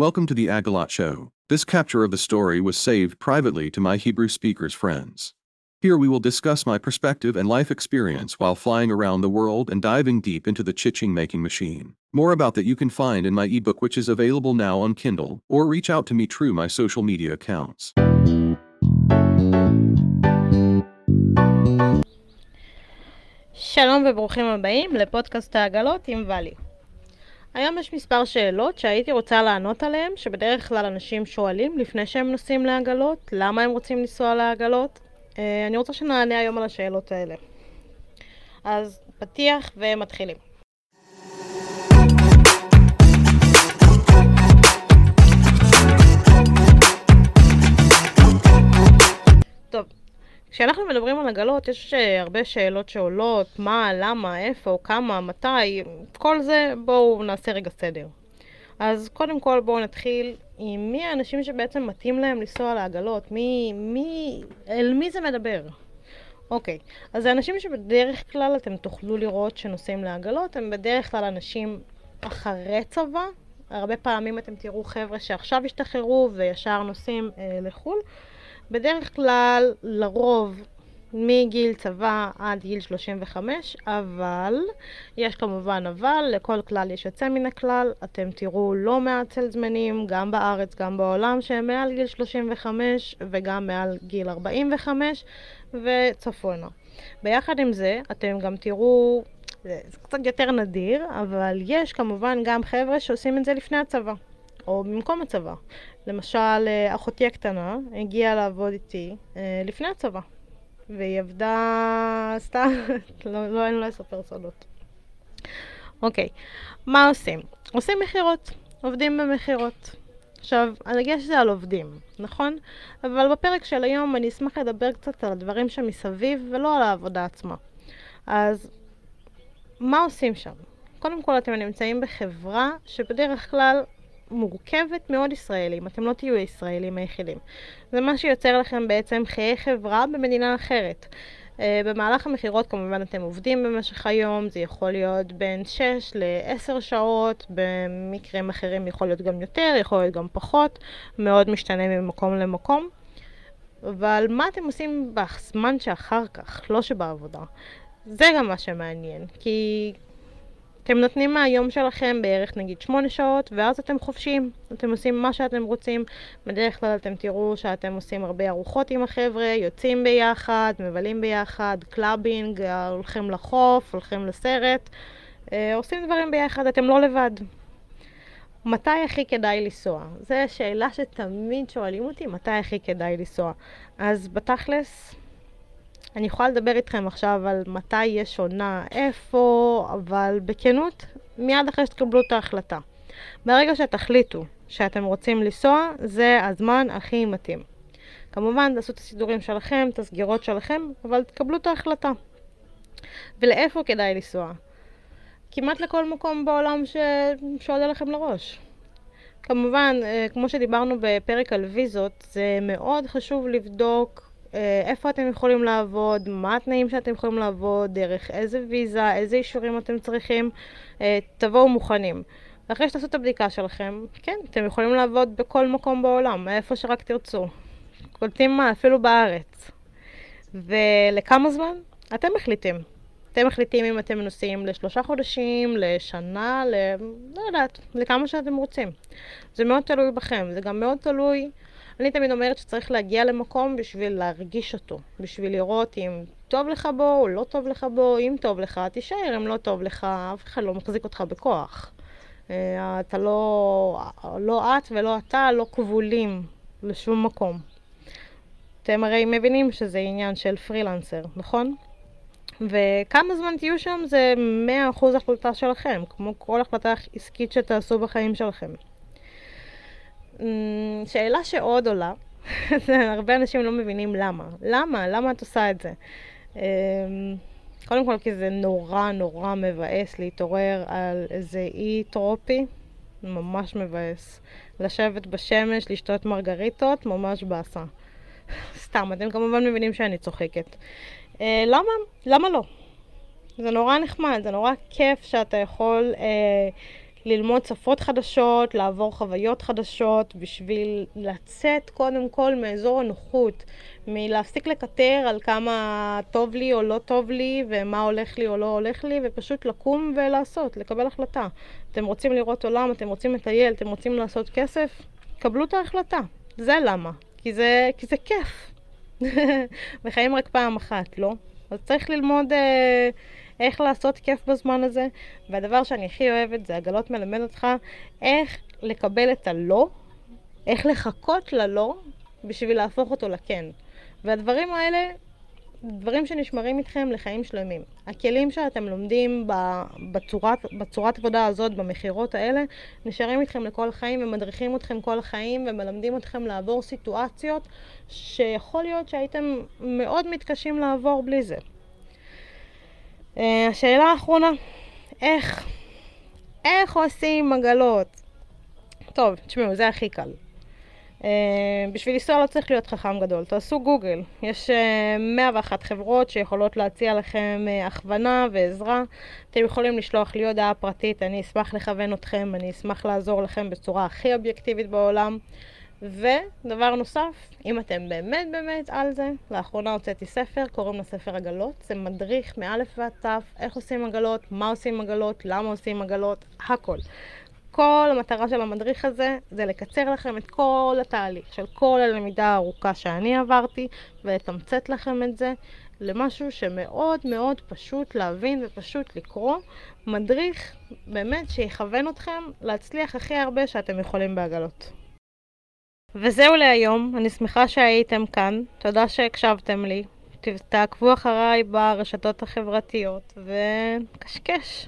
Welcome to the Agalot Show. This capture of the story was saved privately to my Hebrew speakers friends. Here we will discuss my perspective and life experience while flying around the world and diving deep into the chiching making machine. More about that you can find in my ebook, which is available now on Kindle, or reach out to me through my social media accounts. שלום וברוכים הבאים לפודקאסט העגלות עם ואלי. היום יש מספר שאלות שהייתי רוצה לענות עליהן, שבדרך כלל אנשים שואלים לפני שהם נוסעים לעגלות, למה הם רוצים לנסוע לעגלות. אה, אני רוצה שנענה היום על השאלות האלה. אז פתיח ומתחילים. כשאנחנו מדברים על עגלות, יש אה, הרבה שאלות שעולות, מה, למה, איפה, כמה, מתי, כל זה, בואו נעשה רגע סדר. אז קודם כל בואו נתחיל עם מי האנשים שבעצם מתאים להם לנסוע לעגלות, מי, מי, אל מי זה מדבר. אוקיי, אז זה אנשים שבדרך כלל אתם תוכלו לראות שנוסעים לעגלות, הם בדרך כלל אנשים אחרי צבא. הרבה פעמים אתם תראו חבר'ה שעכשיו השתחררו וישר נוסעים אה, לחו"ל. בדרך כלל, לרוב, מגיל צבא עד גיל 35, אבל, יש כמובן אבל, לכל כלל יש יוצא מן הכלל, אתם תראו לא מעט צל זמנים, גם בארץ, גם בעולם, שהם מעל גיל 35 וגם מעל גיל 45 וצפונה. ביחד עם זה, אתם גם תראו, זה קצת יותר נדיר, אבל יש כמובן גם חבר'ה שעושים את זה לפני הצבא. או במקום הצבא. למשל, אה, אחותי הקטנה הגיעה לעבוד איתי אה, לפני הצבא, והיא עבדה סתם, לא, לא אין לה לספר סודות. אוקיי, מה עושים? עושים מכירות, עובדים במכירות. עכשיו, הדגש זה על עובדים, נכון? אבל בפרק של היום אני אשמח לדבר קצת על הדברים שמסביב ולא על העבודה עצמה. אז מה עושים שם? קודם כל, אתם נמצאים בחברה שבדרך כלל מורכבת מאוד ישראלים, אתם לא תהיו הישראלים היחידים. זה מה שיוצר לכם בעצם חיי חברה במדינה אחרת. Uh, במהלך המכירות כמובן אתם עובדים במשך היום, זה יכול להיות בין 6 ל-10 שעות, במקרים אחרים יכול להיות גם יותר, יכול להיות גם פחות, מאוד משתנה ממקום למקום. אבל מה אתם עושים בזמן שאחר כך, לא שבעבודה? זה גם מה שמעניין, כי אתם נותנים מהיום שלכם בערך נגיד שמונה שעות, ואז אתם חופשיים. אתם עושים מה שאתם רוצים. בדרך כלל אתם תראו שאתם עושים הרבה ארוחות עם החבר'ה, יוצאים ביחד, מבלים ביחד, clubbing, הולכים לחוף, הולכים לסרט, אה, עושים דברים ביחד, אתם לא לבד. מתי הכי כדאי לנסוע? זו שאלה שתמיד שואלים אותי, מתי הכי כדאי לנסוע? אז בתכלס, אני יכולה לדבר איתכם עכשיו על מתי יש עונה, איפה, אבל בכנות, מיד אחרי שתקבלו את ההחלטה. ברגע שתחליטו שאתם רוצים לנסוע, זה הזמן הכי מתאים. כמובן, תעשו את הסידורים שלכם, את הסגירות שלכם, אבל תקבלו את ההחלטה. ולאיפה כדאי לנסוע? כמעט לכל מקום בעולם ש... שעולה לכם לראש. כמובן, אה, כמו שדיברנו בפרק על ויזות, זה מאוד חשוב לבדוק איפה אתם יכולים לעבוד, מה התנאים שאתם יכולים לעבוד, דרך איזה ויזה, איזה אישורים אתם צריכים, אה, תבואו מוכנים. אחרי שתעשו את הבדיקה שלכם, כן, אתם יכולים לעבוד בכל מקום בעולם, איפה שרק תרצו. קולטים מה, אפילו בארץ. ולכמה זמן? אתם מחליטים. אתם מחליטים אם אתם נוסעים לשלושה חודשים, לשנה, ל... לא יודעת, לכמה שאתם רוצים. זה מאוד תלוי בכם, זה גם מאוד תלוי אני תמיד אומרת שצריך להגיע למקום בשביל להרגיש אותו, בשביל לראות אם טוב לך בו או לא טוב לך בו, אם טוב לך, תישאר, אם לא טוב לך, אף אחד לא מחזיק אותך בכוח. אה, אתה לא, לא את ולא אתה לא כבולים לשום מקום. אתם הרי מבינים שזה עניין של פרילנסר, נכון? וכמה זמן תהיו שם זה 100% החלטה שלכם, כמו כל החלטה עסקית שתעשו בחיים שלכם. אמ, שאלה שעוד עולה, הרבה אנשים לא מבינים למה. למה? למה את עושה את זה? אמ, קודם כל כי זה נורא נורא מבאס להתעורר על איזה אי טרופי, ממש מבאס. לשבת בשמש, לשתות מרגריטות, ממש באסה. סתם, אתם כמובן מבינים שאני צוחקת. אה, למה? למה לא? זה נורא נחמד, זה נורא כיף שאתה יכול אה, ללמוד שפות חדשות, לעבור חוויות חדשות, בשביל לצאת קודם כל מאזור הנוחות, מלהפסיק לקטר על כמה טוב לי או לא טוב לי, ומה הולך לי או לא הולך לי, ופשוט לקום ולעשות, לקבל החלטה. אתם רוצים לראות עולם, אתם רוצים לטייל, אתם רוצים לעשות כסף? קבלו את ההחלטה. זה למה. כי זה, כי זה כיף. וחיים רק פעם אחת, לא? אז צריך ללמוד אה, איך לעשות כיף בזמן הזה. והדבר שאני הכי אוהבת זה עגלות מלמד אותך איך לקבל את הלא, איך לחכות ללא, בשביל להפוך אותו לכן. והדברים האלה, דברים שנשמרים איתכם לחיים שלמים. הכלים שאתם לומדים בצורת, בצורת עבודה הזאת, במכירות האלה, נשארים איתכם לכל החיים ומדריכים אתכם כל החיים ומלמדים אתכם לעבור סיטואציות שיכול להיות שהייתם מאוד מתקשים לעבור בלי זה. Uh, השאלה האחרונה, איך? איך עושים עגלות? טוב, תשמעו, זה הכי קל. Uh, בשביל לנסוע לא צריך להיות חכם גדול, תעשו גוגל. יש uh, אה, 101 חברות שיכולות להציע לכם uh, הכוונה ועזרה. אתם יכולים לשלוח לי הודעה פרטית, אני אשמח לכוון אתכם, אני אשמח לעזור לכם בצורה הכי אובייקטיבית בעולם. ודבר נוסף, אם אתם באמת באמת על זה, לאחרונה הוצאתי ספר, קוראים לו ספר עגלות. זה מדריך מאלף ועד תף, איך עושים עגלות, מה עושים עגלות, למה עושים עגלות, הכל. כל המטרה של המדריך הזה זה לקצר לכם את כל התהליך של כל הלמידה הארוכה שאני עברתי ולתמצת לכם את זה למשהו שמאוד מאוד פשוט להבין ופשוט לקרוא. מדריך באמת שיכוון אתכם להצליח הכי הרבה שאתם יכולים בעגלות. וזהו להיום, אני שמחה שהייתם כאן, תודה שהקשבתם לי, תעקבו אחריי ברשתות החברתיות וקשקש.